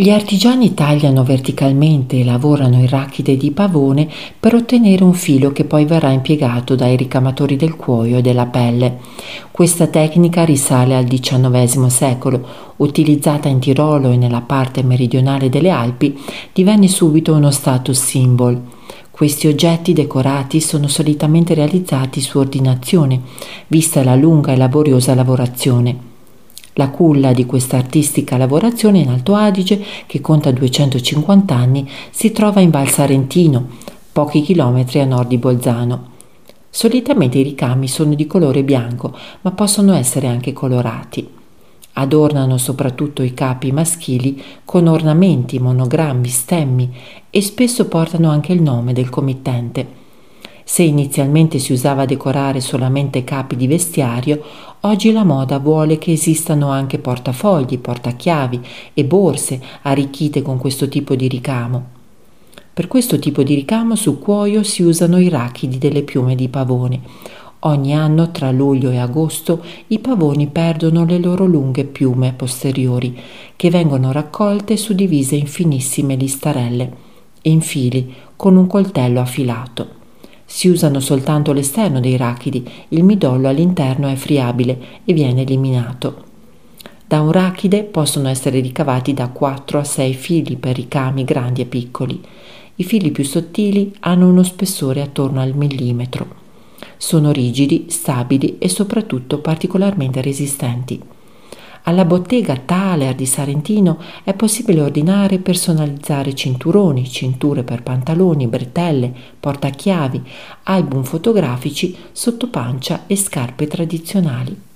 Gli artigiani tagliano verticalmente e lavorano il rachide di pavone per ottenere un filo che poi verrà impiegato dai ricamatori del cuoio e della pelle. Questa tecnica risale al XIX secolo, utilizzata in Tirolo e nella parte meridionale delle Alpi, divenne subito uno status symbol. Questi oggetti decorati sono solitamente realizzati su ordinazione, vista la lunga e laboriosa lavorazione. La culla di questa artistica lavorazione in Alto Adige, che conta 250 anni, si trova in Val Sarentino, pochi chilometri a nord di Bolzano. Solitamente i ricami sono di colore bianco, ma possono essere anche colorati. Adornano soprattutto i capi maschili con ornamenti, monogrammi, stemmi e spesso portano anche il nome del committente. Se inizialmente si usava decorare solamente capi di vestiario, oggi la moda vuole che esistano anche portafogli, portachiavi e borse arricchite con questo tipo di ricamo. Per questo tipo di ricamo su cuoio si usano i rachidi delle piume di pavone. Ogni anno tra luglio e agosto i pavoni perdono le loro lunghe piume posteriori, che vengono raccolte e suddivise in finissime listarelle in fili con un coltello affilato. Si usano soltanto l'esterno dei rachidi, il midollo all'interno è friabile e viene eliminato. Da un rachide possono essere ricavati da 4 a 6 fili per ricami grandi e piccoli. I fili più sottili hanno uno spessore attorno al millimetro. Sono rigidi, stabili e soprattutto particolarmente resistenti. Alla bottega Thaler di Sarentino è possibile ordinare e personalizzare cinturoni, cinture per pantaloni, bretelle, portachiavi, album fotografici, sottopancia e scarpe tradizionali.